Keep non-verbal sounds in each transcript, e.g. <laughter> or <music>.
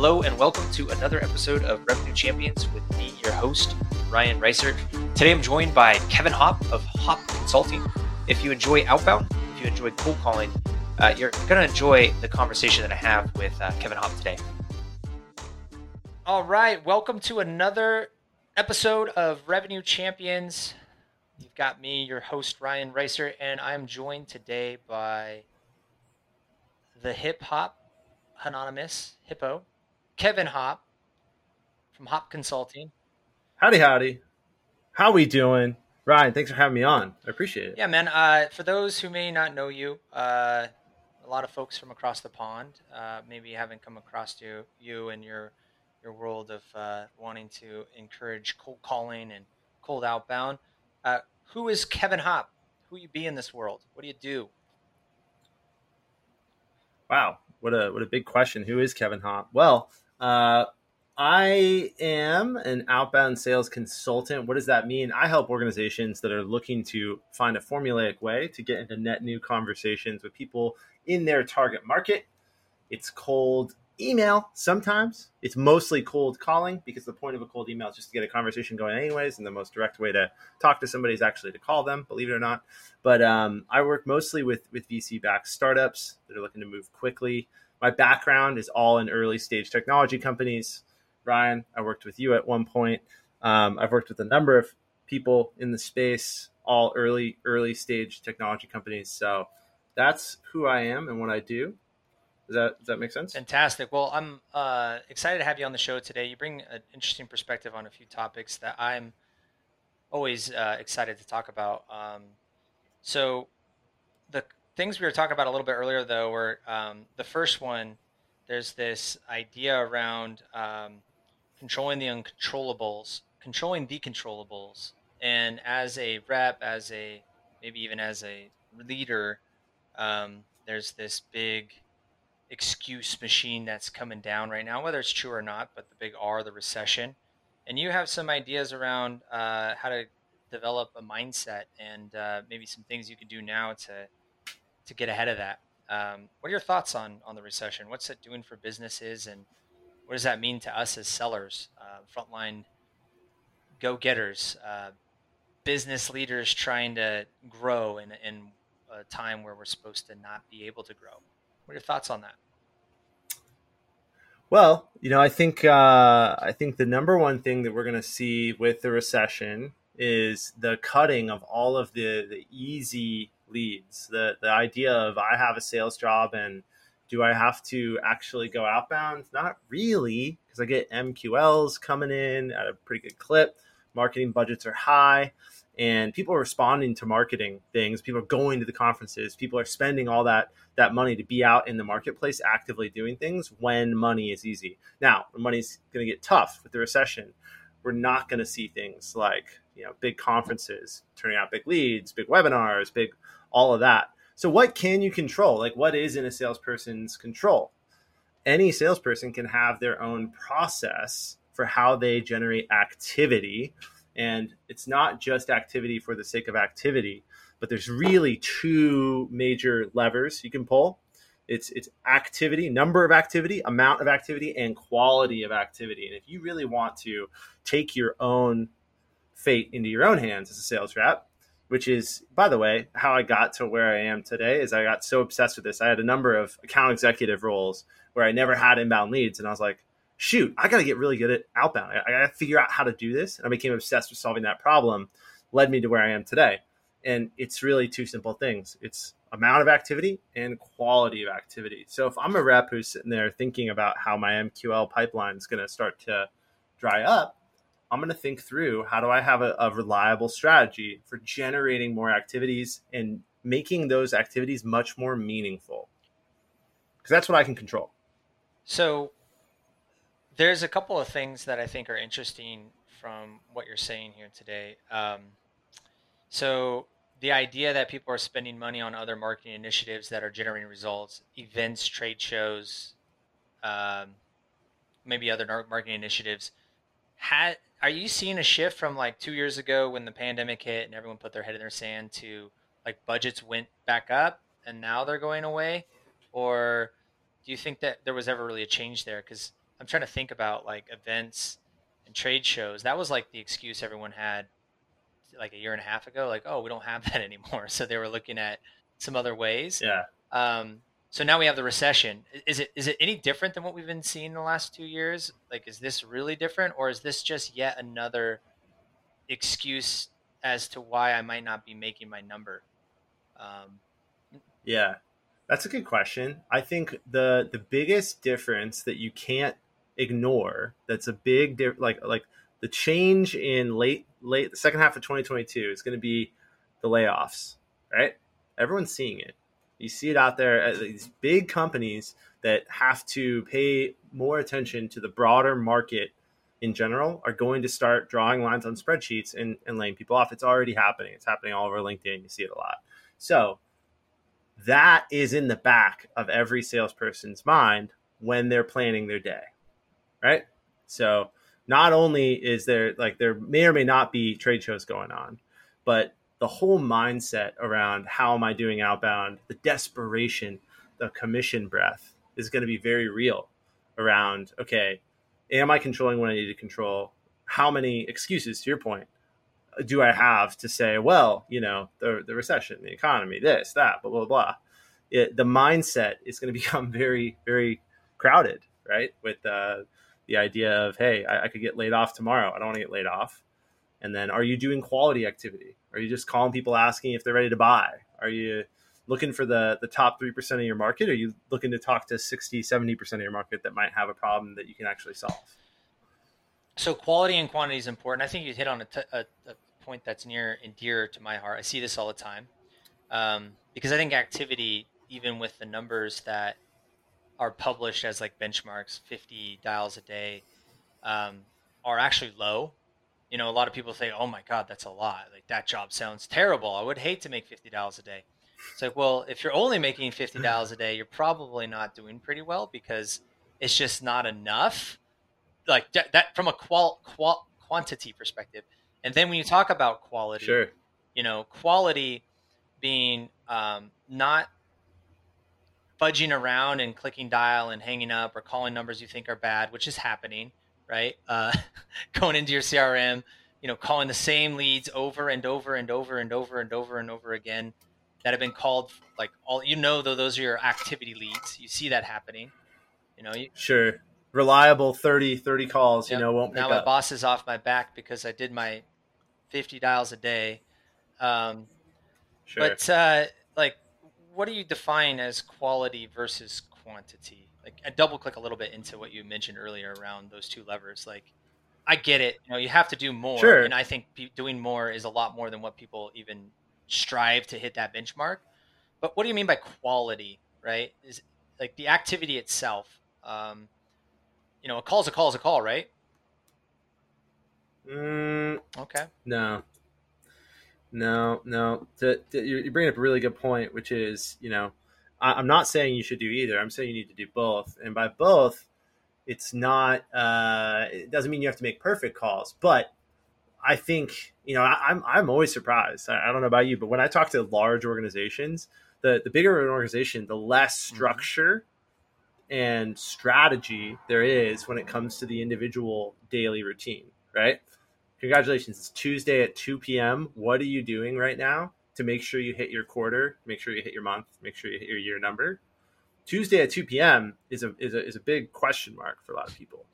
Hello, and welcome to another episode of Revenue Champions with me, your host, Ryan Reiser. Today I'm joined by Kevin Hop of Hop Consulting. If you enjoy outbound, if you enjoy cold calling, uh, you're going to enjoy the conversation that I have with uh, Kevin Hop today. All right, welcome to another episode of Revenue Champions. You've got me, your host, Ryan Reiser, and I'm joined today by the hip hop anonymous hippo, Kevin Hop from Hop Consulting. Howdy, howdy. How we doing? Ryan, thanks for having me on. I appreciate it. Yeah, man. Uh, for those who may not know you, uh, a lot of folks from across the pond uh, maybe haven't come across you, you and your your world of uh, wanting to encourage cold calling and cold outbound. Uh, who is Kevin Hop? Who you be in this world? What do you do? Wow, what a what a big question. Who is Kevin Hop? Well, uh, I am an outbound sales consultant. What does that mean? I help organizations that are looking to find a formulaic way to get into net new conversations with people in their target market. It's cold email sometimes. It's mostly cold calling because the point of a cold email is just to get a conversation going, anyways. And the most direct way to talk to somebody is actually to call them, believe it or not. But um, I work mostly with, with VC backed startups that are looking to move quickly. My background is all in early stage technology companies. Ryan, I worked with you at one point. Um, I've worked with a number of people in the space, all early, early stage technology companies. So that's who I am and what I do. Does that does that make sense? Fantastic. Well, I'm uh, excited to have you on the show today. You bring an interesting perspective on a few topics that I'm always uh, excited to talk about. Um, so, things we were talking about a little bit earlier, though, were um, the first one. There's this idea around um, controlling the uncontrollables, controlling the controllables, and as a rep, as a maybe even as a leader, um, there's this big excuse machine that's coming down right now, whether it's true or not, but the big R, the recession. And you have some ideas around uh, how to develop a mindset and uh, maybe some things you can do now to to get ahead of that. Um, what are your thoughts on on the recession? What's it doing for businesses, and what does that mean to us as sellers, uh, frontline go getters, uh, business leaders trying to grow in in a time where we're supposed to not be able to grow? What are your thoughts on that? Well, you know, I think uh, I think the number one thing that we're going to see with the recession is the cutting of all of the the easy leads. The the idea of I have a sales job and do I have to actually go outbound? Not really, because I get MQLs coming in at a pretty good clip. Marketing budgets are high and people are responding to marketing things people are going to the conferences people are spending all that that money to be out in the marketplace actively doing things when money is easy now when money's going to get tough with the recession we're not going to see things like you know big conferences turning out big leads big webinars big all of that so what can you control like what is in a salesperson's control any salesperson can have their own process for how they generate activity and it's not just activity for the sake of activity, but there's really two major levers you can pull. It's it's activity, number of activity, amount of activity, and quality of activity. And if you really want to take your own fate into your own hands as a sales rep, which is, by the way, how I got to where I am today. Is I got so obsessed with this. I had a number of account executive roles where I never had inbound leads, and I was like, shoot, I got to get really good at outbound. I, got to figure out how to do this. And I became obsessed with solving that problem, led me to where I am today. And it's really two simple things it's amount of activity and quality of activity. So if I'm a rep who's sitting there thinking about how my MQL pipeline is going to start to dry up, I'm going to think through how do I have a, a reliable strategy for generating more activities and making those activities much more meaningful. Because that's what I can control. So there's a couple of things that I think are interesting from what you're saying here today. Um, so the idea that people are spending money on other marketing initiatives that are generating results, events, trade shows, um, maybe other marketing initiatives. Had are you seeing a shift from like two years ago when the pandemic hit and everyone put their head in their sand to like budgets went back up and now they're going away, or do you think that there was ever really a change there? Because I'm trying to think about like events and trade shows. That was like the excuse everyone had like a year and a half ago. Like, oh, we don't have <laughs> that anymore. So they were looking at some other ways. Yeah. Um, so now we have the recession. Is it is it any different than what we've been seeing the last two years? Like, is this really different, or is this just yet another excuse as to why I might not be making my number? Um, yeah, that's a good question. I think the the biggest difference that you can't ignore that's a big like like the change in late late the second half of 2022 is going to be the layoffs, right? Everyone's seeing it. You see it out there at these big companies that have to pay more attention to the broader market in general are going to start drawing lines on spreadsheets and, and laying people off. It's already happening. It's happening all over LinkedIn. You see it a lot. So that is in the back of every salesperson's mind when they're planning their day. Right. So not only is there like there may or may not be trade shows going on, but the whole mindset around how am I doing outbound, the desperation, the commission breath is going to be very real around, okay, am I controlling what I need to control? How many excuses, to your point, do I have to say, well, you know, the, the recession, the economy, this, that, blah, blah, blah. It, the mindset is going <laughs> to become very, very crowded, right? With uh, the idea of, hey, I, I could get laid off tomorrow. I don't want to get laid off. And then, are you doing quality activity? Are you just calling people asking if they're ready to buy? Are you looking for the the top 3% of your market? Are you looking to talk to 60, 70% of your market that might have a problem that you can actually solve? So quality and quantity is important. I think you hit on a, t- a, a point that's near and dear to my heart. I see this all the time um, because I think activity, even with the numbers that are published as like benchmarks, 50 dials a day, um, are actually low you know, a lot of people say, "Oh my God, that's a lot. Like that job sounds terrible. I would hate to make fifty dollars a day." It's like, well, if you're only making fifty dollars a day, you're probably not doing pretty well because it's just not enough. Like that, that from a qual, qual quantity perspective, and then when you talk about quality, sure. you know, quality being um, not fudging around and clicking dial and hanging up or calling numbers you think are bad, which is happening right? Uh, <laughs> going into your CRM, you know, calling the same leads over and over and over and over and over and over again that have been called like all you know though those are your activity leads. You see that happening. You know, you, sure. Reliable 30 30 calls, yep. you know, won't Now my boss is off my back because I did my 50 dials a day. Um, sure. But uh, like what do you define as quality versus quantity? Like I double click a little bit into what you mentioned earlier around those two levers. Like, I get it. You know, you have to do more, sure. and I think doing more is a lot more than what people even strive to hit that benchmark. But what do you mean by quality? Right? Is like the activity itself. Um, you know, a call is a call is a call, right? Mm, okay. No. No, no. To, to, you're bringing up a really good point, which is, you know, I'm not saying you should do either. I'm saying you need to do both. And by both, it's not. Uh, it doesn't mean you have to make perfect calls, but I think you know I, am I'm, I'm always surprised. I, I, don't know about you, but when I talk to large organizations, the the bigger an organization, the less mm-hmm. structure and strategy there is when it comes to the individual daily routine. Right? Congratulations! It's Tuesday at 2 p.m. What are you doing right now? To make sure you hit your quarter, make sure you hit your month, make sure you hit your year number. Tuesday at 2 p.m. is a, is a, is a big question mark for a lot of people.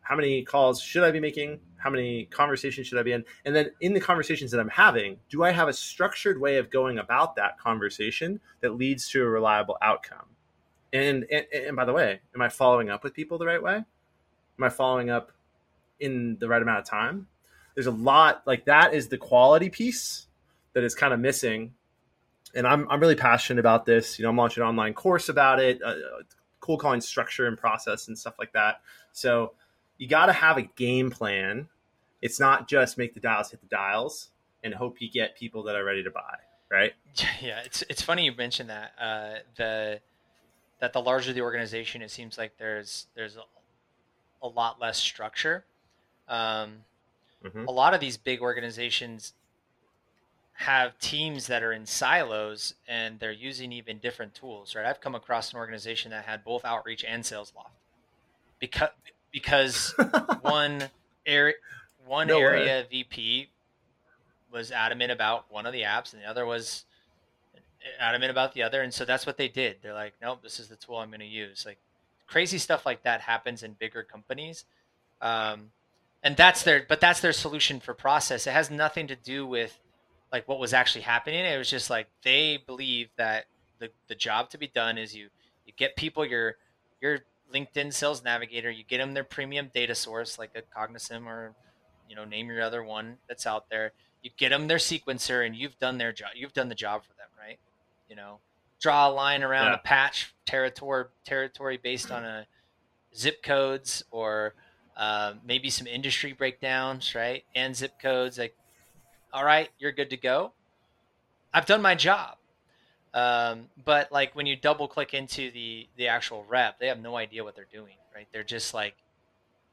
How many calls should I be making? How many conversations should I be in? And then in the conversations that I'm having, do I have a structured way of going about that conversation that leads to a reliable outcome? And, and, and by the way, am I following up with people the right way? Am I following up in the right amount of time? There's a lot like that is the quality piece that is kind of missing. And I'm, I'm really passionate about this. You know, I'm launching an online course about it, uh, cold calling structure and process and stuff like that. So you got to have a game plan. It's not just make the dials hit the dials and hope you get people that are ready to buy, right? <laughs> Yeah, it's it's funny you mentioned that. Uh, the that the larger the organization, it seems like there's there's a, a lot less structure. Um, mm-hmm. A lot of these big organizations have teams that are in silos and they're using even different tools, right? I've come across an organization that had both outreach and Salesloft because because <laughs> one area one No way. area VP was adamant about one of the apps, and the other was adamant about the other, and so that's what they did. They're like, nope, this is the tool I'm going to use. Like crazy stuff like that happens in bigger companies, um, and that's their but that's their solution for process. It has nothing to do with like what was actually happening. It was just like they believe that the the job to be done is you you get people your your LinkedIn Sales Navigator, you get them their premium data source like a Cognism or you know name your other one that's out there. You get them their sequencer, and you've done their job. You've done the job for them, right? You know, draw a line around Yeah. a patch territory territory based on a zip codes or uh, maybe some industry breakdowns, right? And zip codes. Like, all right, you're good to go. I've done my job. Um, but like when you double click into the the actual rep, they have no idea what they're doing, right? They're just like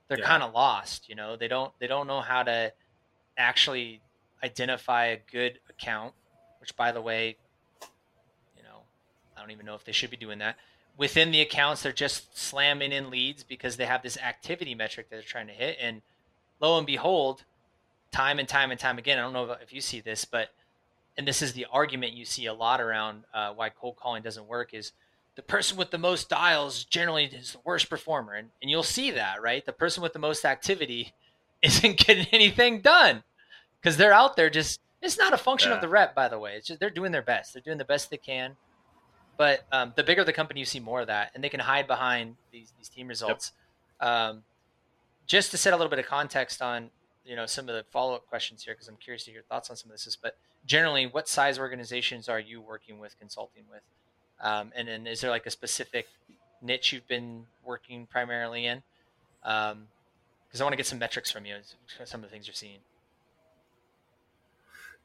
they're Yeah. kind of lost, you know. They don't they don't know how to actually identify a good account, which by the way, you know, I don't even know if they should be doing that. Within the accounts, they're just slamming in leads because they have this activity metric that they're trying to hit. And lo and behold, time and time and time again, I don't know if you see this, but and this is the argument you see a lot around uh, why cold calling doesn't work is the person with the most dials generally is the worst performer and, and you'll see that right? The person with the most activity <laughs> isn't getting anything done because they're out there just it's not a function of the rep by the way it's just they're doing their best they're doing the best they can. But um, the bigger the company you see more of that and they can hide behind these, these team results. Um, just to set a little bit of context on you know some of the follow-up questions here because i'm curious to hear your thoughts on some of this Is but generally what size organizations are you working with consulting with? Um, and then is there like a specific niche you've been working primarily in? Because i want to get some metrics from you some of the things you're seeing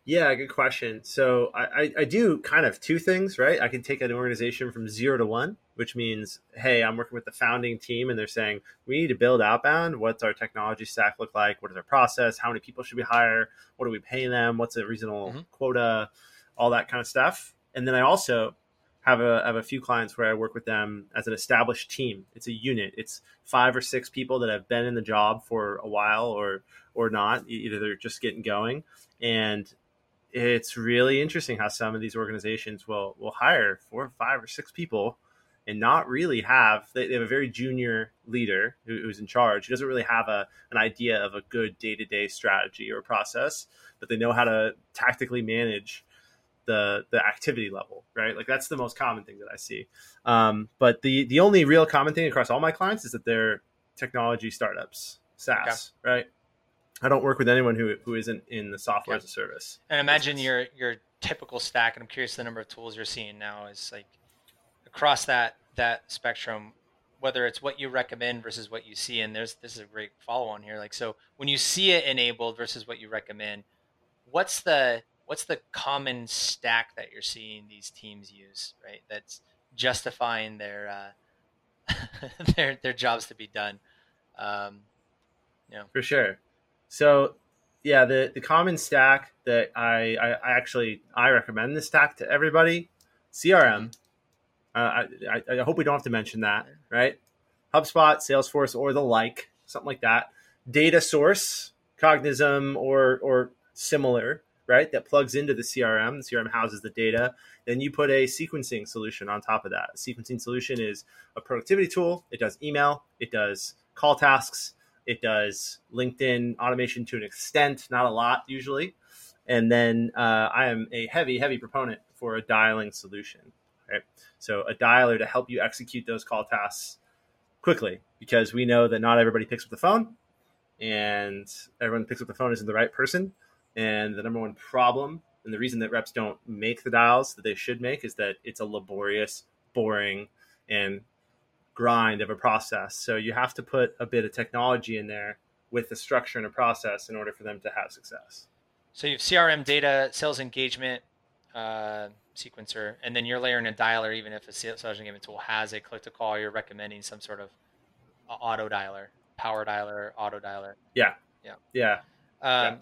Yeah, good question. So I, I, I do kind of two things, right? I can take an organization from zero to one, which means, hey, I'm working with the founding team and they're saying, we need to build outbound. What's our technology stack look like? What is our process? How many people should we hire? What do we pay them? What's a reasonable Mhm. quota? All that kind of stuff. And then I also have a, have a few clients where I work with them as an established team. It's a unit. It's five or six people that have been in the job for a while or or not. Either they're just getting going, and it's really interesting how some of these organizations will will hire four, or five, or six people and not really have they, they have a very junior leader who, who's in charge who doesn't really have a an idea of a good day-to-day strategy or process but they know how to tactically manage the the activity level right? Like that's the most common thing that i see. Um, but the the only real common thing across all my clients is that they're technology startups saas right i don't work with anyone who who isn't in the software Yeah. as a service and imagine your your typical stack and i'm curious the number of tools you're seeing now is like across that that spectrum whether it's what you recommend versus what you see and there's this is a great follow on here like so when you see it enabled versus what you recommend what's the what's the common stack that you're seeing these teams use right that's justifying their uh <laughs> their their jobs to be done um for sure. So yeah, the the common stack that I I, I actually I recommend this stack to everybody. CRM. Uh, I, I I hope we don't have to mention that, right? HubSpot, Salesforce, or the like, something like that. Data source, Cognism, or or similar, right? That plugs into the CRM. The CRM houses the data. Then you put a sequencing solution on top of that. A sequencing solution is a productivity tool. It does email. It does call tasks. It does LinkedIn automation to an extent, not a lot usually. And then uh, I am a heavy, heavy proponent for a dialing solution. Right, so a dialer to help you execute those call tasks quickly, because we know that not everybody picks up the phone, and everyone picks up the phone isn't the right person. And the number one problem, and the reason that reps don't make the dials that they should make, is that it's a laborious, boring, and grind of a process. So you have to put a bit of technology in there with the structure and a process in order for them to have success. So you have CRM data, sales engagement uh, sequencer, and then you're layering a dialer. Even if a sales engagement tool has a click to call, you're recommending some sort of auto dialer, power dialer, auto dialer. Yeah. Yeah. Yeah. Um,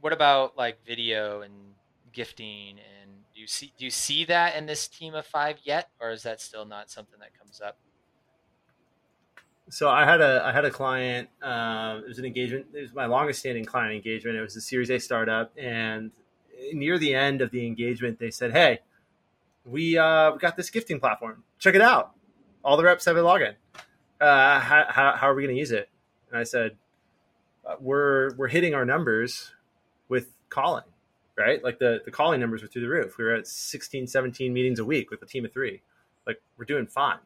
What about like video and gifting? And do you see do you see that in this team of five yet, or is that still not something that comes up? So I had a I had a client. Uh, it was an engagement. It was my longest standing client engagement. It was a Series A startup, and near the end of the engagement, they said, "Hey, we uh, we got this gifting platform. Check it out. All the reps have a login. Uh, how, how, how are we going to use it?" And I said, uh, "We're we're hitting our numbers with calling, right? Like the the calling numbers were through the roof. We were at 16, 17 meetings a week with a team of three. Like we're doing fine.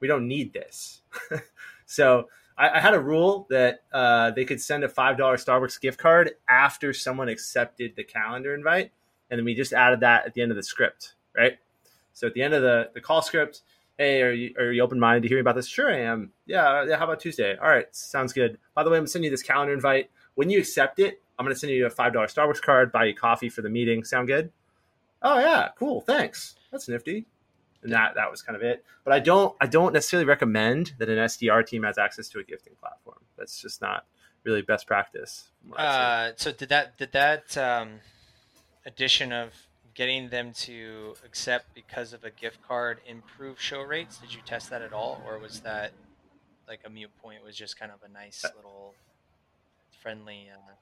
We don't need this. <laughs> so I, I, had a rule that uh, they could send a five dollar Starbucks gift card after someone accepted the calendar invite, and then we just added that at the end of the script, right? So at the end of the the call script, hey, are you are you open minded to hearing about this? Sure, I am. Yeah, yeah. How about Tuesday? All right, sounds good. By the way, I'm gonna you this calendar invite. When you accept it, I'm gonna send you a five dollar Starbucks card, buy you coffee for the meeting. Sound good? Oh yeah, cool. Thanks. That's nifty and that that was kind of it. But I don't I don't necessarily recommend that an SDR team has access to a gifting platform. That's just not really best practice. Uh, so did that did that um, addition of getting them to accept because of a gift card improve show rates? Did you test that at all, or was that like a mute point? It was just kind of a nice uh, little friendly. Uh...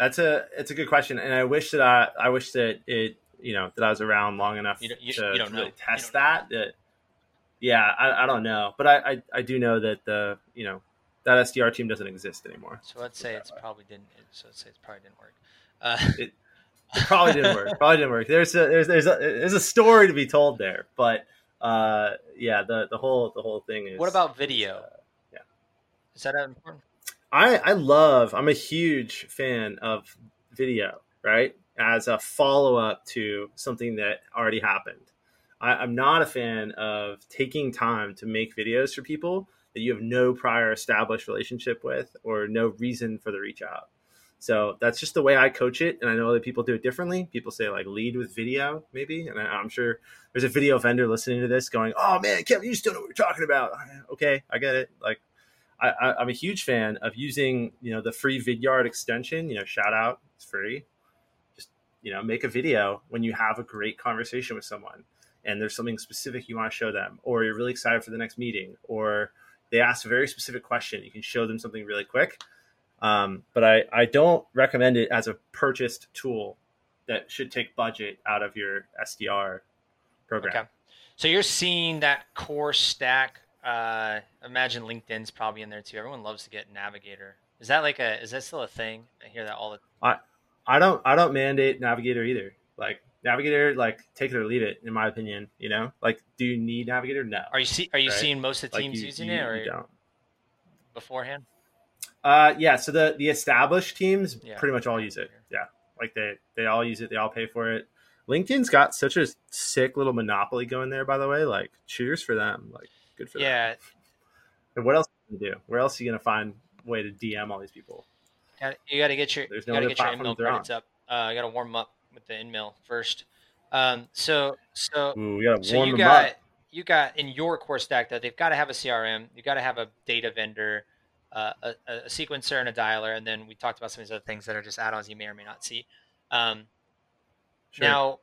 That's a it's a good question, and I wish that I I wish that it you know that I was around long enough you, you, to, you to really test that. That yeah, I, I don't know, but I, I, I do know that the you know that SDR team doesn't exist anymore. So let's say it's probably didn't. So let's say it probably didn't work. Uh, it, it, probably didn't work. <laughs> Probably didn't work. There's a there's there's a there's a story to be told there, but uh, yeah, the the whole the whole thing is. What about video? Uh, yeah, is that important? I I love. I'm a huge fan of video. Right, as a follow up to something that already happened. I, am not a fan of taking time to make videos for people that you have no prior established relationship with or no reason for the reach out. So that's just the way I coach it. And I know other people do it differently. People say like lead with video, maybe. And I, am sure there's a video vendor listening to this going, oh man, Kevin, you don't know what you're talking about. <sighs> Okay, I get it. Like, I, am a huge fan of using, you know, the free Vidyard extension, you know, shout out, it's free you know make a video when you have a great conversation with someone and there's something specific you want to show them or you're really excited for the next meeting or they ask a very specific question you can show them something really quick. Um, but I, I don't recommend it as a purchased tool that should take budget out of your sdr program. Okay. so you're seeing that core stack uh, imagine linkedin's probably in there too. Everyone loves to get navigator. Is that like a is that still a thing? I hear that all the I, I don't I don't mandate Navigator either. Like Navigator, like take it or leave it. In my opinion, you know, like do you need Navigator? No. Are you see Are you right? seeing most of the teams like you, using you, it or don't beforehand? Uh, yeah. So the the established teams yeah. pretty much all use it. Yeah, like they they all use it. They all pay for it. LinkedIn's got such a sick little monopoly going there. By the way, like cheers for them. Like good for yeah. them. Yeah. And what else you do? Where else are you gonna find way to DM all these people? You got to get your There's you got to get your InMail credits up. Uh, you got to warm up with the InMail first. Um, so so Ooh, so you got up. you got in your core stack that they've got to have a CRM. You got to have a data vendor, uh, a, a, sequencer, and a dialer. And then we talked about some of these other things that are just add-ons you may or may not see. Um, sure. Now,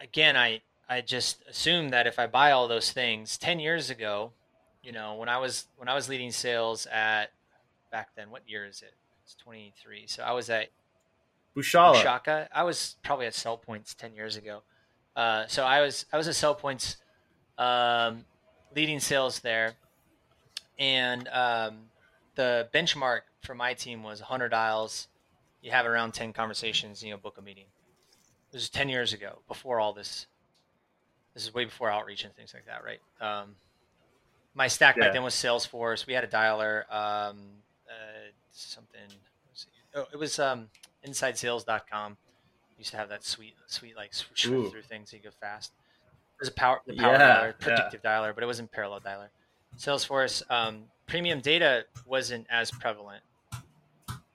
again, I I just assume that if I buy all those things ten years ago, you know, when I was when I was leading sales at back then, what year is it? It's 23. So I was at Bushala. Bushaka. I was probably at SellPoints 10 years ago. Uh, so I was I was at SellPoints, um, leading sales there, and um, the benchmark for my team was 100 dials. You have around 10 conversations, you know, book a meeting. This is 10 years ago, before all this. This is way before outreach and things like that, right? Um, my stack yeah. back then was Salesforce. We had a dialer. Um, uh, something. Oh, it was um, InsideSales.com. Used to have that sweet, sweet like through things so you go fast. It was a power, the power yeah, dialer, predictive yeah. dialer, but it wasn't parallel dialer. Salesforce um, premium data wasn't as prevalent.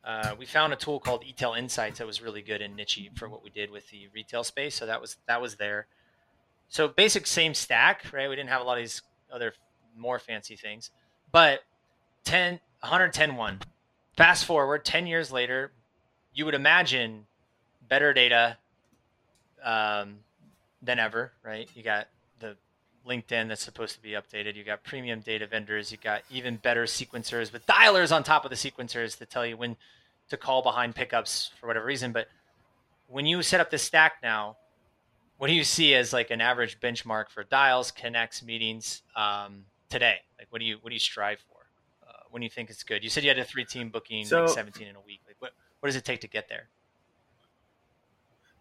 Uh, we found a tool called eTail Insights that was really good and niche for what we did with the retail space. So that was that was there. So basic same stack, right? We didn't have a lot of these other more fancy things, but 10, 110 one fast forward 10 years later, you would imagine better data um, than ever, right? You got the LinkedIn that's supposed to be updated. You got premium data vendors. You got even better sequencers with dialers on top of the sequencers to tell you when to call behind pickups for whatever reason. But when you set up this stack now, what do you see as like an average benchmark for dials, connects, meetings um, today? Like, what do you what do you strive for? When you think it's good? You said you had a three team booking, so, like 17 in a week. Like, what what does it take to get there?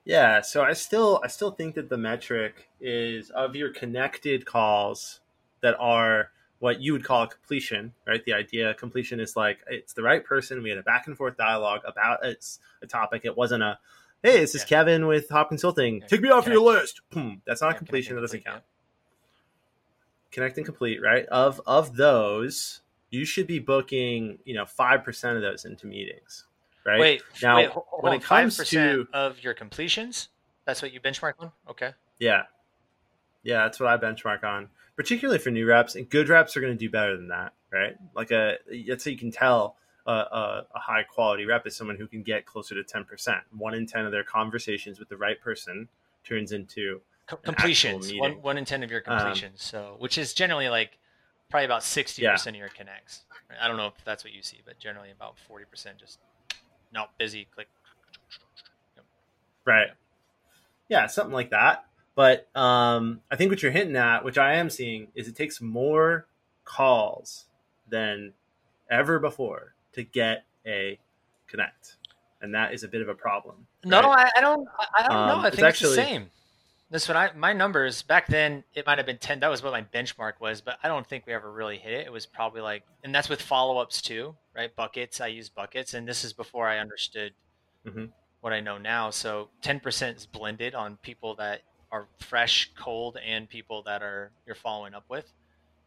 Yeah, so I still I still think that the metric is of your connected calls that are what you would call a completion, right? The idea completion is like it's the right person. We had a back and forth dialogue about it's a topic. It wasn't a hey, this is yeah. Kevin with Hop Consulting. Yeah. Take me off your list. Boom. That's not yeah, a completion. That doesn't count. Connect and complete, right? Of of those, you should be booking, you know, five percent of those into meetings right? Wait, now wait, when it comes to of your completions, that's what you benchmark on. Okay. Yeah, yeah, that's what I benchmark on, particularly for new reps. And good reps are going to do better than that, right? Like a that's how you can tell a, a, a high quality rep is someone who can get closer to ten percent. One in ten of their conversations with the right person turns into completions. One, one in ten of your um, completions. Um, so, which is generally like probably about sixty yeah. percent of your connects. I don't know if that's what you see, but generally about forty percent just not busy, click. Yep. Right. Yeah, something like that. But um, I think what you're hinting at, which I am seeing, is it takes more calls than ever before to get a connect, and that is a bit of a problem. No, I, I, don't. I don't um, know. I think it's, actually, it's the same. This one, I my numbers back then it might have been ten. That was what my benchmark was, but I don't think we ever really hit it. It was probably like, and that's with follow ups too, right? Buckets. I use buckets, and this is before I understood mm-hmm. what I know now. So ten percent is blended on people that are fresh, cold, and people that are you're following up with.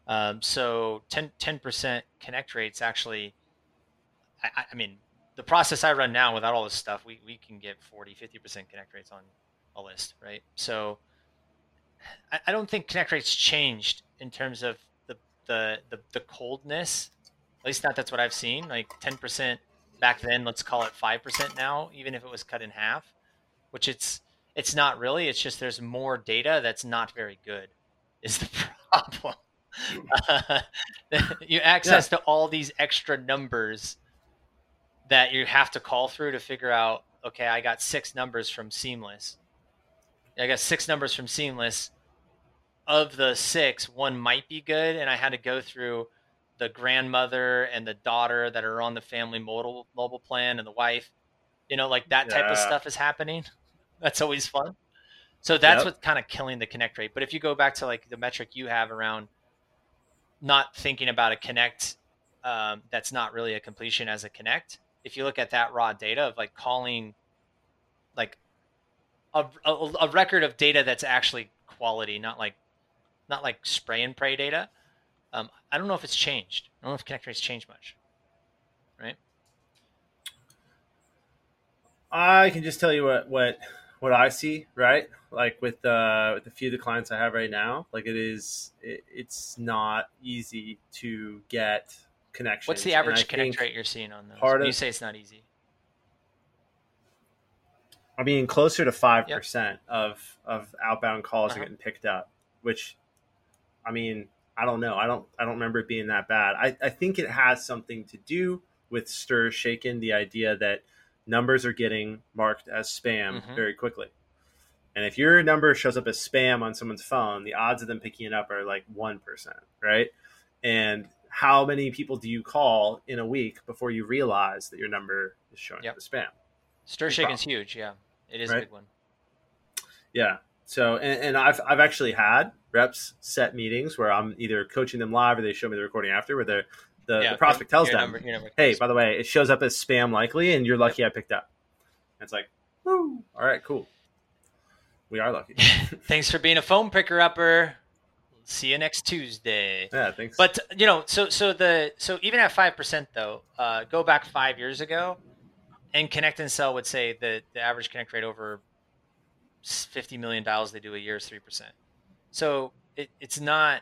Um, so 10 percent connect rates actually. I, I mean, the process I run now without all this stuff, we, we can get 40, 50% connect rates on a list, right? So I, I don't think connect rates changed in terms of the, the, the, the coldness. At least not that's what I've seen. Like 10% back then, let's call it 5% now, even if it was cut in half, which it's, it's not really. It's just there's more data that's not very good is the <laughs> problem. uh, <laughs> you access yeah. to all these extra numbers that you have to call through to figure out okay i got six numbers from seamless I got six numbers from Seamless. Of the six, one might be good, and I had to go through the grandmother and the daughter that are on the family mobile mobile plan and the wife. You know, like that type of stuff is happening. <laughs> That's always fun. So that's yep. what's kind of killing the connect rate. But if you go back to like the metric you have around not thinking about a connect um, that's not really a completion as a connect, if you look at that raw data of like calling like a, a, a record of data that's actually quality, not like not like spray and pray data. Um, I don't know if it's changed. I don't know if connect rates changed much. Right. I can just tell you what what what I see. Right, like with uh, with a few of the clients I have right now, like it is it, it's not easy to get connections. What's the average connect rate you're seeing on those? Part of, you say it's not easy. I mean, closer to five yep. percent of of outbound calls uh-huh. are getting picked up, which, I mean, I don't know. I don't I don't remember it being that bad. I, I think it has something to do with STIR/SHAKEN the idea that numbers are getting marked as spam mm-hmm. very quickly. And if your number shows up as spam on someone's phone, the odds of them picking it up are like 1%, right? And how many people do you call in a week before you realize that your number is showing yep. up as spam? STIR/SHAKEN's huge, yeah. It is right? a big one. Yeah. So, and, and, I've I've actually had reps set meetings where I'm either coaching them live or they show me the recording after, where the the, yeah, the prospect tells them, number, "Hey, by the way, it shows up as spam likely, and you're lucky yep. I picked up." And it's like, woo! All right, cool. We are lucky. <laughs> thanks for being a phone picker upper. See you next Tuesday. Yeah, thanks. But you know, so so the so even at five percent though, uh, go back five years ago, and ConnectAndSell would say that the average connect rate over 50 million dials they do a year is 3%. So it, it's not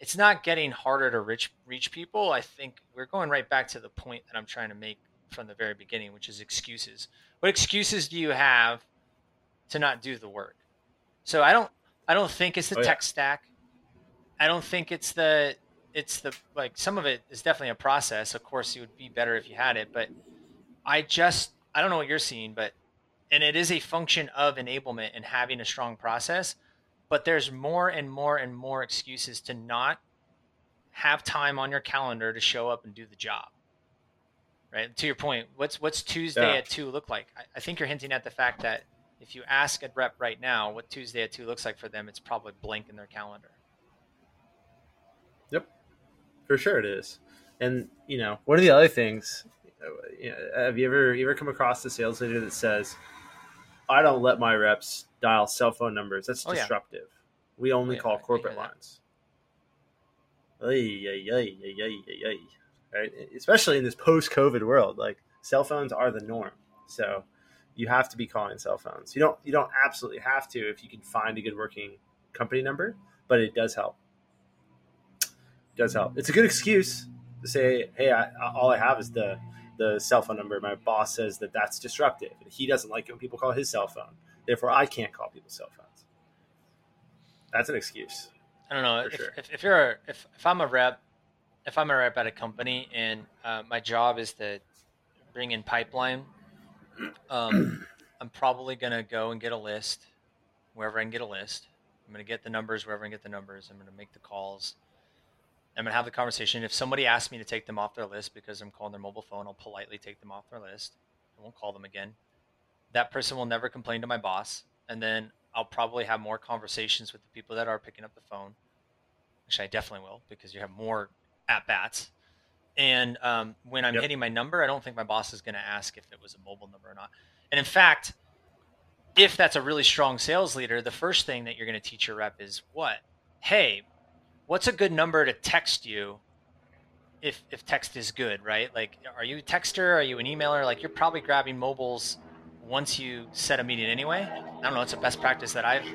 it's not getting harder to reach reach people. I think we're going right back to the point that I'm trying to make from the very beginning, which is excuses. What excuses do you have to not do the work? So I don't I don't think it's the oh, yeah. tech stack. I don't think it's the it's the like some of it is definitely a process. Of course, it would be better if you had it, but I just I don't know what you're seeing, but and it is a function of enablement and having a strong process. But there's more and more and more excuses to not have time on your calendar to show up and do the job. Right. To your point, what's what's Tuesday yeah. at two look like? I, I think you're hinting at the fact that if you ask a rep right now what Tuesday at two looks like for them, it's probably blank in their calendar. Yep, for sure it is. And you know, one of the other things, you know, have you ever you ever come across a sales leader that says, "I don't let my reps dial cell phone numbers. That's oh, disruptive. Yeah. We only oh, yeah, call corporate lines." Ay, ay, ay, ay, ay, ay, right? Especially in this post-COVID world, like cell phones are the norm. So you have to be calling cell phones. You don't you don't absolutely have to if you can find a good working company number, but it does help. It does help. It's a good excuse to say, "Hey, I, all I have is the the cell phone number. My boss says that that's disruptive. He doesn't like it when people call his cell phone. Therefore, I can't call people's cell phones." That's an excuse. I don't know if, sure. if, if, you're a, if if I'm a rep, if I'm a rep at a company and uh, my job is to bring in pipeline um, <clears throat> I'm probably gonna go and get a list wherever I can get a list. I'm gonna get the numbers wherever I can get the numbers. I'm gonna make the calls. I'm gonna have the conversation. If somebody asks me to take them off their list because I'm calling their mobile phone, I'll politely take them off their list. I won't call them again. That person will never complain to my boss, and then I'll probably have more conversations with the people that are picking up the phone. Actually, I definitely will because you have more at bats and um, when I'm yep. hitting my number, I don't think my boss is going to ask if it was a mobile number or not. And in fact, if that's a really strong sales leader, the first thing that you're going to teach your rep is what? Hey, what's a good number to text you if if text is good, right? Like, are you a texter? Are you an emailer? Like, you're probably grabbing mobiles once you set a meeting anyway. I don't know. It's a best practice that I've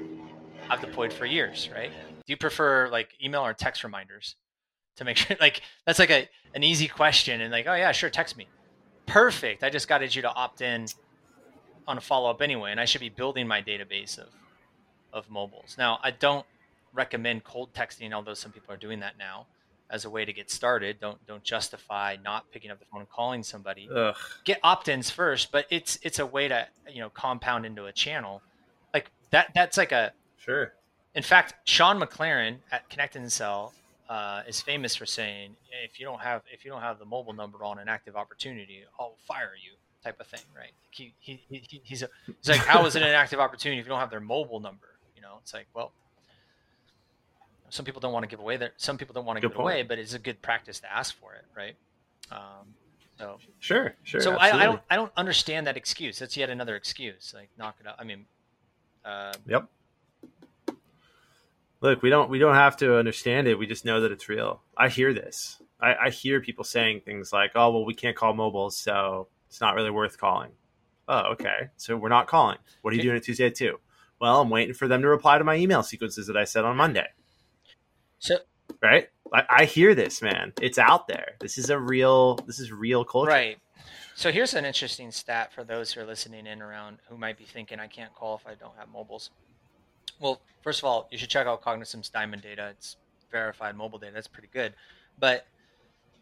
I've deployed for years, right? Do you prefer like email or text reminders? to make <laughs> sure like that's like a an easy question and like oh yeah sure text me perfect i just got you to opt in on a follow-up anyway and i should be building my database of of mobiles now i don't recommend cold texting although some people are doing that now as a way to get started don't don't justify not picking up the phone and calling somebody Ugh. get opt-ins first but it's it's a way to you know compound into a channel like that that's like a sure in fact sean mclaren at ConnectAndSell uh, is famous for saying, if you don't have if you don't have the mobile number on an active opportunity, I'll fire you, type of thing, right? He, he, he he's a, he's like, how is it an active opportunity if you don't have their mobile number? You know, it's like, well, some people don't want to give away their some people don't want to good give point. it away, but it's a good practice to ask for it, right? Um, so sure, sure. So I, I, don't I don't understand that excuse. That's yet another excuse. Like knock it out. I mean, uh, yep look, we don't we don't have to understand it. We just know that it's real. I hear this. I, I hear people saying things like, "Oh, well, we can't call mobiles, so it's not really worth calling." Oh, okay. So we're not calling. What are you doing at Tuesday at two? Well, I'm waiting for them to reply to my email sequences that I said on Monday. So right, I, I hear this, man. It's out there. This is a real. This is real culture. Right. So here's an interesting stat for those who are listening in around who might be thinking, "I can't call if I don't have mobiles." Well, first of all, you should check out Cognism's diamond data. It's verified mobile data. That's pretty good. But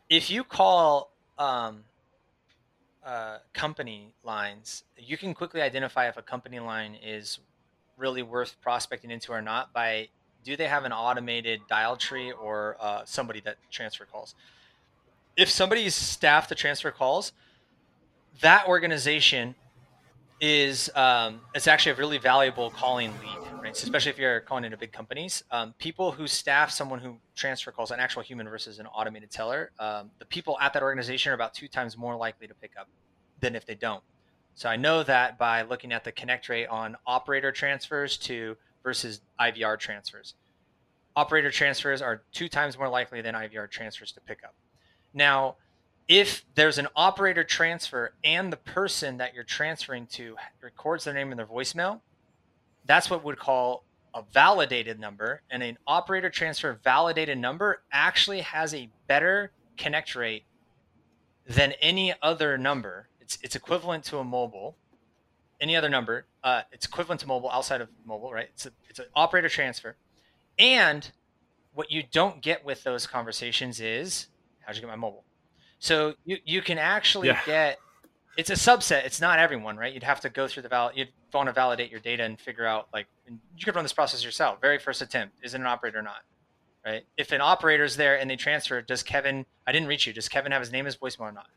if you call um, uh, company lines, you can quickly identify if a company line is really worth prospecting into or not by do they have an automated dial tree or uh, somebody that transfer calls. If somebody's staffed to transfer calls, that organization is um, it's actually a really valuable calling lead, right? So especially if you're calling into big companies. Um, people who staff someone who transfer calls, an actual human versus an automated teller, um, the people at that organization are about two times more likely to pick up than if they don't. So I know that by looking at the connect rate on operator transfers to versus IVR transfers. Operator transfers are two times more likely than IVR transfers to pick up. Now, if there's an operator transfer and the person that you're transferring to records their name in their voicemail, that's what we'd call a validated number. And an operator transfer validated number actually has a better connect rate than any other number. It's, it's equivalent to a mobile, any other number. Uh, it's equivalent to mobile outside of mobile, right? It's, a, it's an operator transfer. And what you don't get with those conversations is how'd you get my mobile? So you you can actually yeah. get it's a subset. It's not everyone, right? You'd have to go through the val. You'd want to validate your data and figure out like you could run this process yourself. Very first attempt, is it an operator or not? Right? If an operator's there and they transfer, does Kevin? I didn't reach you. Does Kevin have his name as voicemail or not?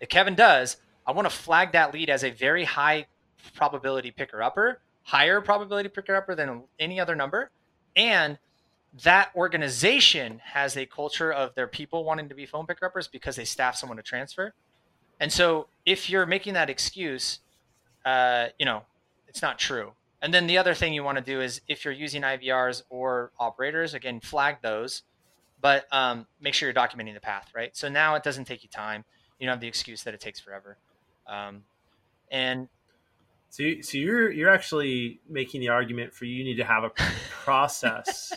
If Kevin does, I want to flag that lead as a very high probability picker upper, higher probability picker upper than any other number, and that organization has a culture of their people wanting to be phone picker uppers because they staff someone to transfer. And so if you're making that excuse, uh, you know, it's not true. And then the other thing you want to do is if you're using IVRs or operators, again, flag those, but um, make sure you're documenting the path, right? So now it doesn't take you time. You don't have the excuse that it takes forever. Um, and so, you, so you're you're actually making the argument for you need to have a process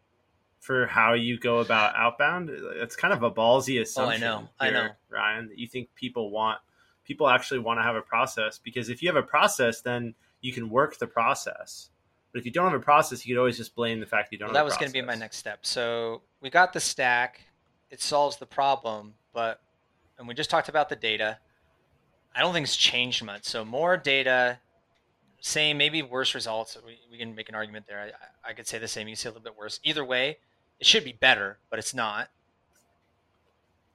<laughs> for how you go about outbound. It's kind of a ballsy assumption. Oh, I know. Here, I know, Ryan. That you think people want people actually want to have a process because if you have a process, then you can work the process. But if you don't have a process, you could always just blame the fact you don't. Well, that was going to be my next step. So we got the stack. It solves the problem, but and we just talked about the data. I don't think it's changed much. So more data, same, maybe worse results. We, we can make an argument there. I, I could say the same. You say a little bit worse. Either way, it should be better, but it's not.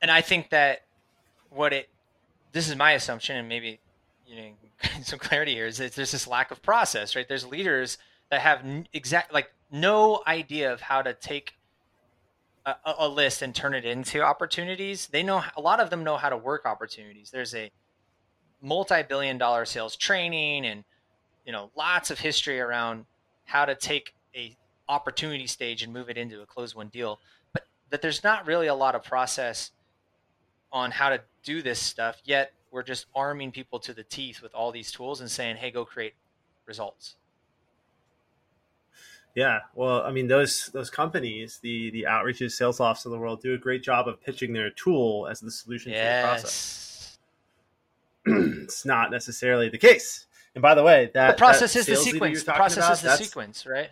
And I think that what it, this is my assumption, and maybe you know <laughs> some clarity here is that there's this lack of process, right? There's leaders that have exact like no idea of how to take a, a, list and turn it into opportunities. They know a lot of them know how to work opportunities. There's a multi-billion dollar sales training and you know lots of history around how to take a opportunity stage and move it into a closed one deal. But that there's not really a lot of process on how to do this stuff yet we're just arming people to the teeth with all these tools and saying hey go create results. Yeah. Well i mean those those companies the the outreaches sales Salesloft of the world do a great job of pitching their tool as the solution yes. to the process it's not necessarily the case. And by the way, that the process that is the sequence. The process about, is the sequence, right?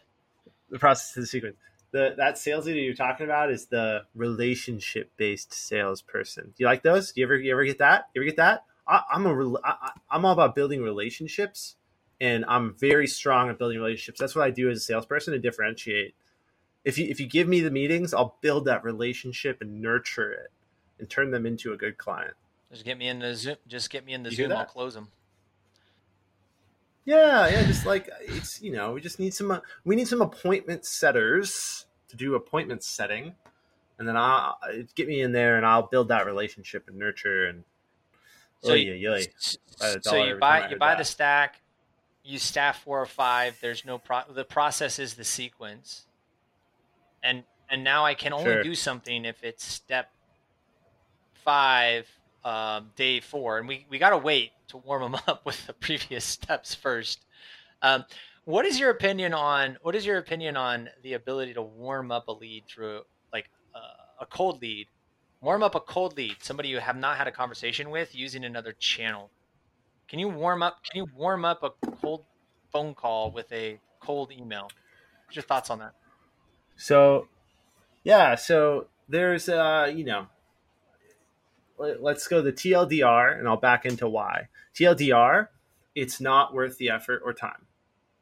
The process is the sequence. The that sales leader you're talking about is the relationship based salesperson. Do you like those? Do you ever you ever get that? You ever get that? I, I'm a I, I'm all about building relationships, and I'm very strong at building relationships. That's what I do as a salesperson to differentiate. If you if you give me the meetings, I'll build that relationship and nurture it, and turn them into a good client. Just get me in the Zoom. Just get me in the Zoom. I'll close them. Yeah, yeah. Just like it's you know, we just need some. Uh, we need some appointment setters to do appointment setting, and then I'll get me in there, and I'll build that relationship and nurture and. So, you, you, so you buy you buy that. the stack, you staff four or five. There's no pro. The process is the sequence, and and now I can only sure. do something if it's step five um, day four, and we, we got to wait to warm them <laughs> up with the previous steps first. Um, what is your opinion on what is your opinion on the ability to warm up a lead through like uh, a cold lead? Warm up a cold lead, somebody you have not had a conversation with using another channel. Can you warm up? Can you warm up a cold phone call with a cold email? What's your thoughts on that? So, yeah, so there's uh, you know let's go the TLDR and I'll back into why. TLDR, it's not worth the effort or time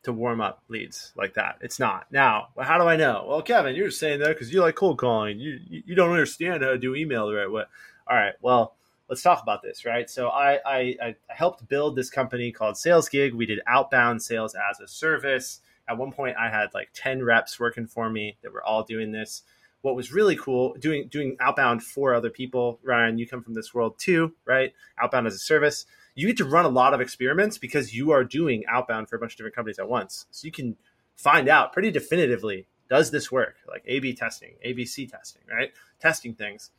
to warm up leads like that. It's not. Now, how do I know? Well, Kevin, you're saying that because you like cold calling. You you don't understand how to do email the right way. All right. Well, let's talk about this, right? So I, I, I helped build this company called Sales Gig. We did outbound sales as a service. At one point, I had like 10 reps working for me that were all doing this what was really cool doing doing outbound for other people ryan you come from this world too right? Outbound as a service. You get to run a lot of experiments because you are doing outbound for a bunch of different companies at once. So you can find out pretty definitively does this work? Like a b testing abc testing right? Testing things.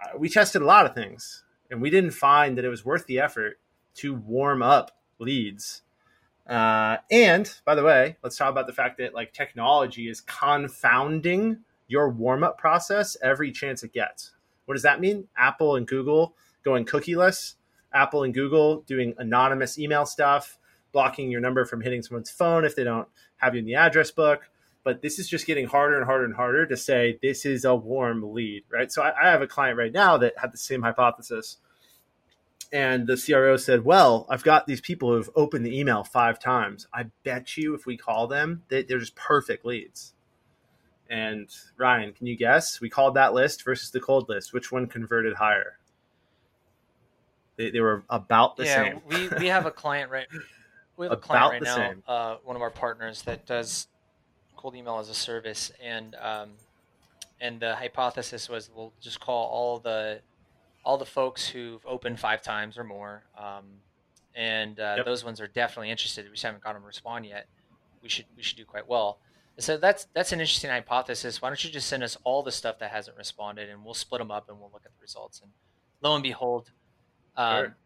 Uh, we tested a lot of things and we didn't find that it was worth the effort to warm up leads. Uh, and by the way let's talk about the fact that like technology is confounding your warm up process every chance it gets. What does that mean? Apple and Google going cookieless, Apple and Google doing anonymous email stuff, blocking your number from hitting someone's phone if they don't have you in the address book. but this is just getting harder and harder and harder to say this is a warm lead, right? So I, I have a client right now that had the same hypothesis. And the CRO said, Well, I've got these people who've opened the email five times. I bet you if we call them, they, they're just perfect leads. And Ryan, can you guess? We called that list versus the cold list. Which one converted higher? They, they were about the yeah, same. we, we have a <laughs> client right we have a About client right now, same. uh, one of our partners that does cold email as a service, and um, and the hypothesis was we'll just call all the all the folks who've opened five times or more, um, and uh, Yep. those ones are definitely interested. We just haven't got them to respond yet. We should we should do quite well. So that's that's an interesting hypothesis. Why don't you just send us all the stuff that hasn't responded, and we'll split them up and we'll look at the results. And lo and behold, um, Sure.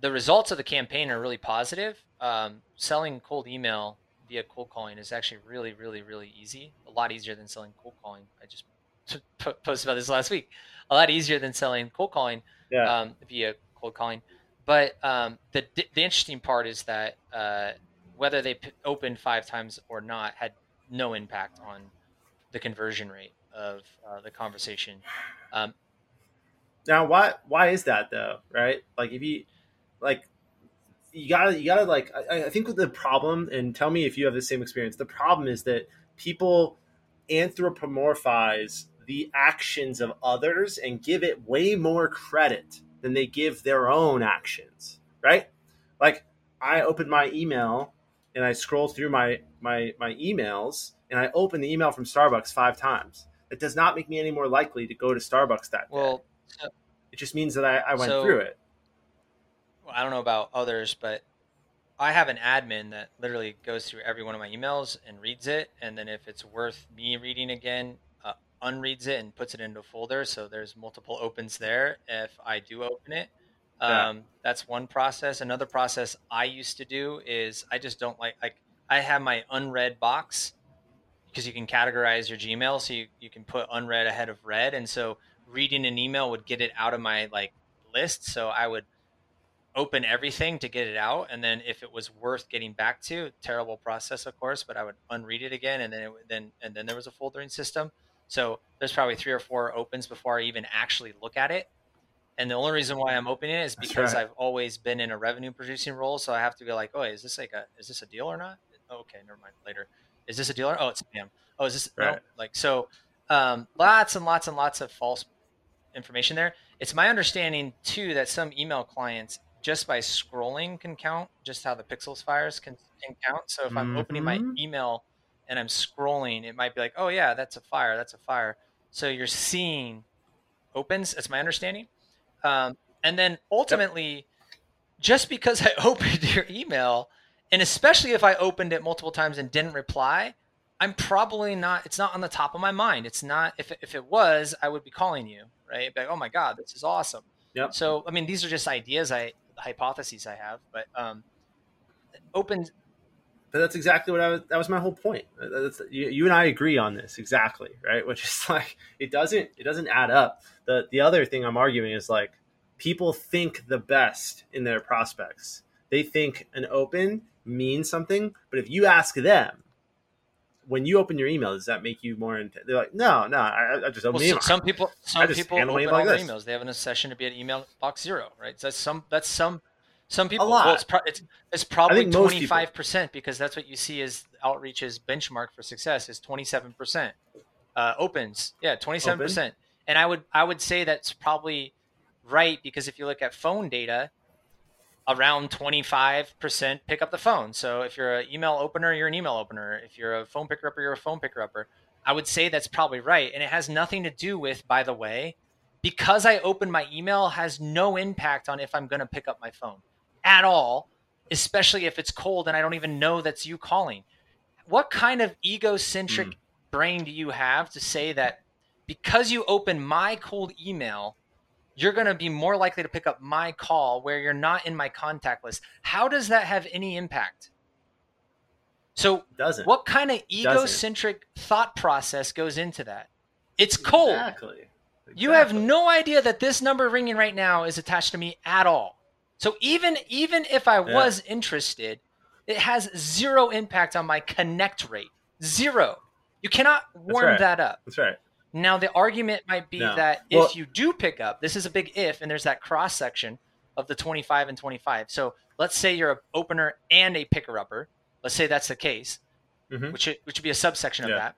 the results of the campaign are really positive. Um, selling cold email via cold calling is actually really, really, really easy. A lot easier than selling cold calling. I just <laughs> posted about this last week. A lot easier than selling cold calling Yeah. um, via cold calling. But um, the the interesting part is that uh, whether they p- opened five times or not had no impact on the conversion rate of uh, the conversation. Um, Now, why why is that though? Right? Like if you like you gotta you gotta like I, I think the problem and tell me if you have the same experience. The problem is that people anthropomorphize the actions of others and give it way more credit than they give their own actions. Right? Like I open my email and I scroll through my my my emails and I open the email from Starbucks five times. It does not make me any more likely to go to Starbucks that day. well, so- It just means that I, I went So- through it. well, I don't know about others, but I have an admin that literally goes through every one of my emails and reads it, and then if it's worth me reading again, uh, unreads it and puts it into a folder. So there's multiple opens there. If I do open it, Um, that's one process. Another process I used to do is I just don't like like I have my unread box because you can categorize your Gmail, so you, you can put unread ahead of read, and so reading an email would get it out of my like list. So I would open everything to get it out. And then if it was worth getting back to terrible process of course but i would unread it again. And then it, then and then there was a foldering system. So there's probably three or four opens before i even actually look at it and the only reason why i'm opening it is because right. i've always been in a revenue producing role so i have to be like oh is this like a is this a deal or not oh, okay never mind later is this a deal or oh it's spam oh is this no like so um, lots and lots and lots of false information there. It's my understanding too that some email clients just by scrolling can count just how the pixels fires can, can count. So if I'm opening my Mhm. email and I'm scrolling, it might be like, oh yeah, that's a fire, that's a fire. So you're seeing opens. That's my understanding. Um, and then ultimately, just because I <laughs> opened your email, and especially if I opened it multiple times and didn't reply, I'm probably not. It's not on the top of my mind. It's not. If if it was, I would be calling you, right? Like, oh my god, this is awesome. Yep. So I mean, these are just ideas, I hypotheses I have, but um, open. But that's exactly what I was. That was my whole point. That's, you, you and I agree on this exactly, right? <laughs> Which is like it doesn't it doesn't add up. The the other thing I'm arguing is like people think the best in their prospects. They think an open means something, but if you ask them. When you open your email, does that make you more? Int- They're like, no, no. I, I just open Well, the email. some people, some people open all like their emails. They have an session to be at email box zero, right? So that's some. That's some. Some people. a lot. Well, it's, pro- it's it's probably twenty five percent because that's what you see as outreach's benchmark for success is twenty seven percent uh, opens. Yeah, twenty seven percent. And I would I would say that's probably right because if you look at phone data, around 25% pick up the phone. So if you're an email opener, you're an email opener. If you're a phone picker upper, you're a phone picker upper. I would say that's probably right. And it has nothing to do with, by the way, because I open my email has no impact on if I'm going to pick up my phone at all, especially if it's cold and I don't even know that's you calling. What kind of egocentric Mm. brain do you have to say that because you open my cold email, you're going to be more likely to pick up my call where you're not in my contact list. How does that have any impact? So, doesn't. what kind of egocentric thought process goes into that? It's cold. Exactly. You have no idea that this number ringing right now is attached to me at all. So even even if I Yeah. was interested, it has zero impact on my connect rate. Zero. You cannot warm right. that up. That's right. Now the argument might be No. that Well- if you do pick up, this is a big if, and there's that cross section of the 25 and 25. So let's say you're an opener and a picker upper. Let's say that's the case, Mhm. which which would be a subsection of Yeah. that.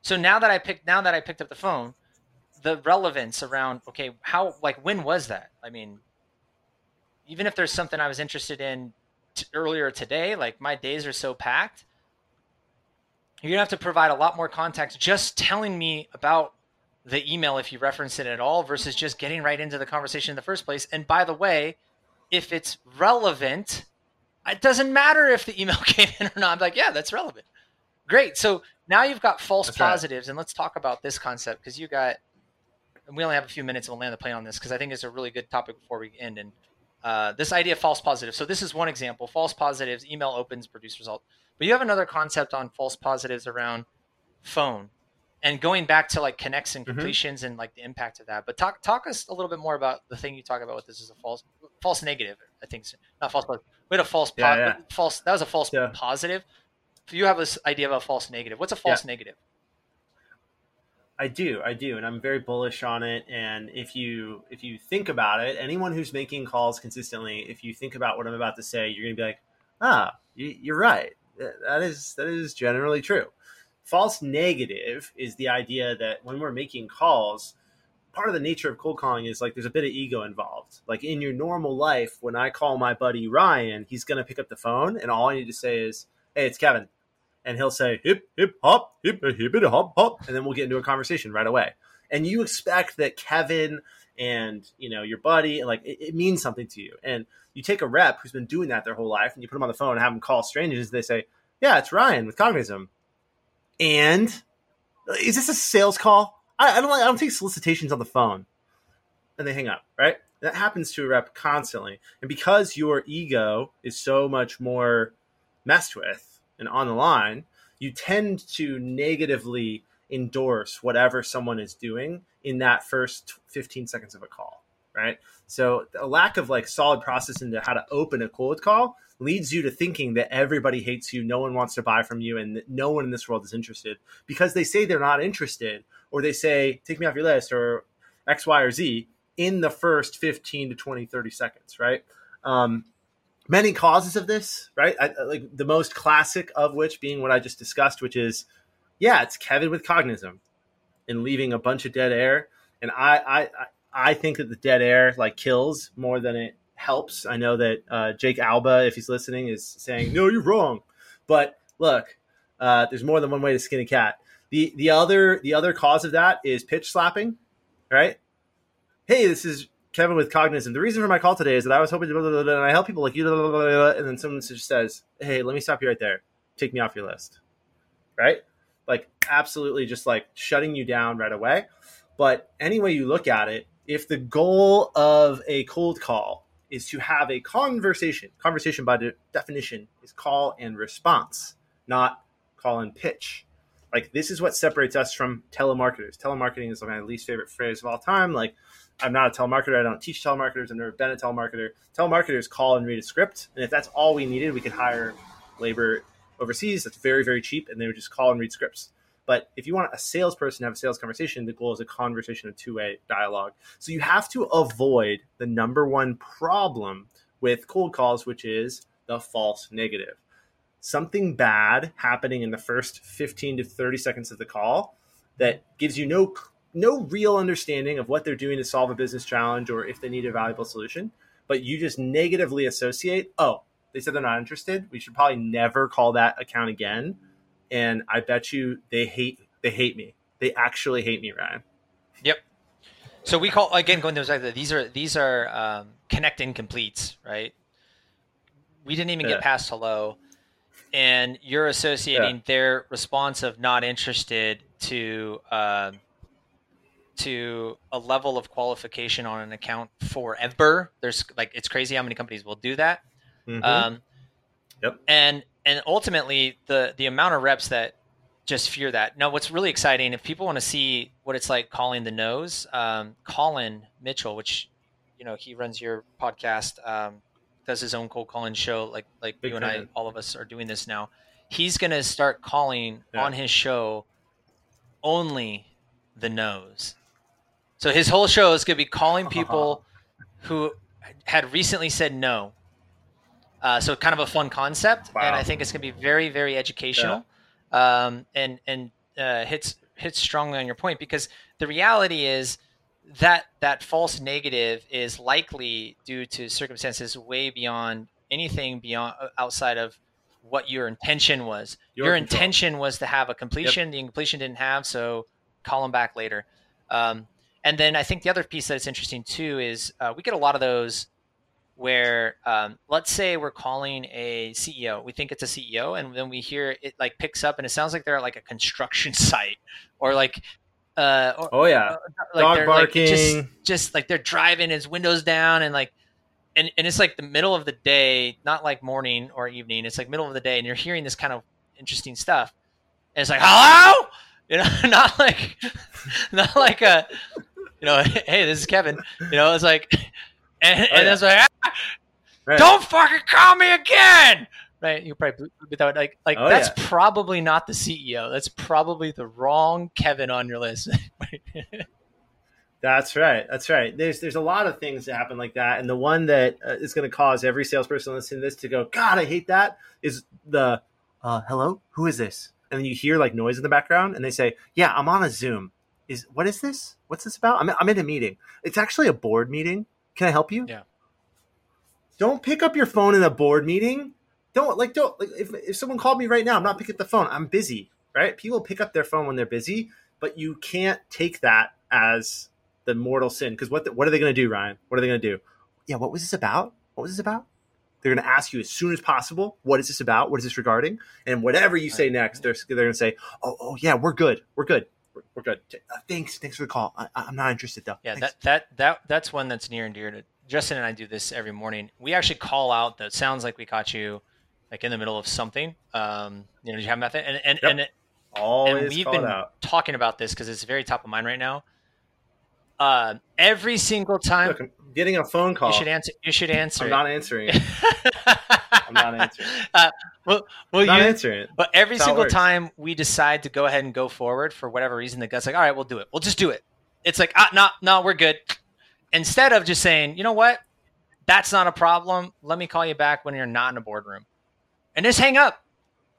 So now that I picked now that I picked up the phone, the relevance around okay, how like when was that? I mean, even if there's something I was interested in t- earlier today, like my days are so packed, you're gonna have to provide a lot more context just telling me about the email if you reference it at all versus just getting right into the conversation in the first place. And by the way, if it's relevant, it doesn't matter if the email <laughs> came in or not. I'm like, yeah, that's relevant. Great. So now you've got false That's right. positives, and let's talk about this concept because you got. And we only have a few minutes, and we'll land the plane on this because I think it's a really good topic before we end. And uh, this idea of false positives. So this is one example: false positives, email opens, produce result. But you have another concept on false positives around phone, and going back to like connects and Mhm. completions and like the impact of that. But talk talk us a little bit more about the thing you talk about. What this is a false false negative. I think not false. positive. We had a false po- Yeah, false. That was a false Yeah. positive. You have this idea of a false negative. What's a false negative? I do, I do, and I'm very bullish on it. And if you if you think about it, anyone who's making calls consistently, if you think about what I'm about to say, you're going to be like, ah, you, you're right. That is that is generally true. False negative is the idea that when we're making calls, part of the nature of cold calling is like there's a bit of ego involved. Like in your normal life, when I call my buddy Ryan, he's going to pick up the phone, and all I need to say is, "Hey, it's Kevin." And he'll say hip hip hop hip hip hip hop hop and then we'll get into a conversation right away. And you expect that kevin and you know your buddy like it, it means something to you. And you take a rep who's been doing that their whole life and you put them on the phone and have them call strangers they say yeah it's ryan with cognizant. And is this a sales call? I, I don't like i don't take solicitations on the phone. And they hang up right? That happens to a rep constantly. And because your ego is so much more messed with and on the line, you tend to negatively endorse whatever someone is doing in that first 15 seconds of a call, right? So a lack of like solid process into how to open a cold call leads you to thinking that everybody hates you, no one wants to buy from you, and no one in this world is interested because they say they're not interested, or they say, take me off your list, or X, Y, or Z in the first 15 to 20, 30 seconds, right? Um, many causes of this, right? I, like the most classic of which being what I just discussed, which is, yeah, it's Kevin with Cognism and leaving a bunch of dead air. And I, I, I- I think that the dead air like kills more than it helps. I know that uh, Jake Alba, if he's listening, is saying, no, you're wrong. But look, uh, there's more than one way to skin a cat. The, the other the other cause of that is pitch slapping, right? Hey, this is Kevin with Cognism. The reason for my call today is that I was hoping to, blah, blah, blah, and I help people like you, and then someone just says, "Hey, let me stop you right there. Take me off your list." Right? Like absolutely, just like shutting you down right away. But any way you look at it, if the goal of a cold call is to have a conversation, conversation by de- definition is call and response, not call and pitch. Like this is what separates us from telemarketers. Telemarketing is my least favorite phrase of all time. Like I'm not a telemarketer. I don't teach telemarketers. I've never been a telemarketer. Telemarketers call and read a script, and if that's all we needed, we could hire labor overseas. That's very very cheap, and they would just call and read scripts. But if you want a salesperson to have a sales conversation, the goal is a conversation, a two way dialogue. So you have to avoid the number one problem with cold calls, which is the false negative. Something bad happening in the first 15 to 30 seconds of the call that gives you no no real understanding of what they're doing to solve a business challenge or if they need a valuable solution, but you just negatively associate, oh, they said they're not interested. We should probably never call that account again. And I bet you they hate they hate me. They actually hate me, Ryan. Yep. So we call again going to the these are these are um, connect incompletes, right? We didn't even Yeah. get past hello, and you're associating their response of not interested to um to a level of qualification on an account forever. There's like it's crazy how many companies will do that. Mhm. Um, Yep. And and ultimately, the the amount of reps that just fear that. Now, what's really exciting, if people want to see what it's like calling the nose, um, Colin Mitchell, which you know he runs your podcast, um, does his own cold calling show, like like Big you and I, all of us are doing this now. He's going to start calling Yeah. on his show only the no's. So his whole show is going to be calling <laughs> people who had recently said no. Uh, so kind of a fun concept, wow. and I think it's going to be very, very educational, yeah. um, and and uh, hits hits strongly on your point because the reality is that that false negative is likely due to circumstances way beyond anything beyond uh, outside of what your intention was. Your, your intention was to have a completion. Yep. The completion didn't have, so call them back later. Um, and then I think the other piece that's interesting too is uh, we get a lot of those where um, let's say we're calling a CEO, we think it's a CEO, and then we hear it like picks up and it sounds like they're at like a construction <laughs> site or like uh, or, oh yeah, like dog barking, like just, just like they're driving his windows down and like and, and it's like the middle of the day, not like morning or evening. It's like middle of the day, and you're hearing this kind of interesting stuff. And it's like, hello, <laughs> you know, <laughs> not like, not like a, you know, <laughs> hey, this is Kevin. You know, it's like, <laughs> and, oh, and yeah. it's like, ah, right. don't fucking call me again. Right? You probably without like like oh, that's yeah. probably not the CEO. That's probably the wrong Kevin on your list. <laughs> That's right. That's right. There's there's a lot of things that happen like that, and the one that uh, is going to cause every salesperson listening to this to go, God, I hate that. Is the uh, hello? Who is this? And then you hear like noise in the background, and they say, Yeah, I'm on a Zoom. Is what is this? What's this about? I'm I'm in a meeting. It's actually a board meeting. Can I help you? Yeah. Don't pick up your phone in a board meeting. Don't like don't like if if someone called me right now, I'm not picking up the phone. I'm busy. Right? People pick up their phone when they're busy, but you can't take that as the mortal sin. Because what the, what are they going to do, Ryan? What are they going to do? Yeah, what was this about? What was this about? They're going to ask you as soon as possible, what is this about? What is this regarding? And whatever you say next, they're, they're going to say, oh, oh yeah, we're good, we're good, we're, we're good. Uh, thanks, thanks for the call. I, am not interested though. Yeah, thanks. that that that that's one that's near and dear to Justin and I do this every morning. We actually call out that sounds like we caught you like in the middle of something. Um, you know, do you have method? And and yep. and, it, and we've been out. talking about this because it's very top of mind right now uh, every single time. Getting a phone call. You should answer. You should answer. I'm not answering. <laughs> I'm not answering. Uh, well, well, not you, answering. But every single time we decide to go ahead and go forward for whatever reason, the gut's like, "All right, we'll do it. We'll just do it." It's like, "Ah, no, no, we're good." Instead of just saying, "You know what? That's not a problem. Let me call you back when you're not in a boardroom," and just hang up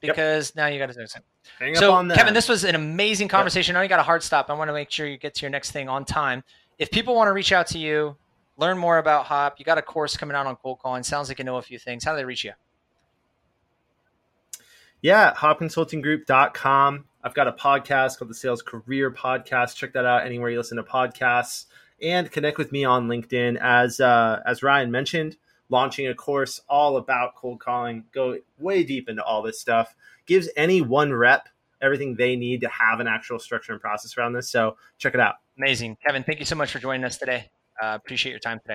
because yep. now you got to do something. Hang so, on Kevin, this was an amazing conversation. Yep. I know you got a hard stop. I want to make sure you get to your next thing on time. If people want to reach out to you, learn more about Hop, you got a course coming out on cold calling. Sounds like you know a few things. How do they reach you? Yeah, hopconsultinggroup.com. I've got a podcast called the Sales Career Podcast. Check that out anywhere you listen to podcasts and connect with me on LinkedIn. As uh, as Ryan mentioned, launching a course all about cold calling. Go way deep into all this stuff gives any one rep everything they need to have an actual structure and process around this. So check it out. Amazing. Kevin, thank you so much for joining us today. Uh, appreciate your time today.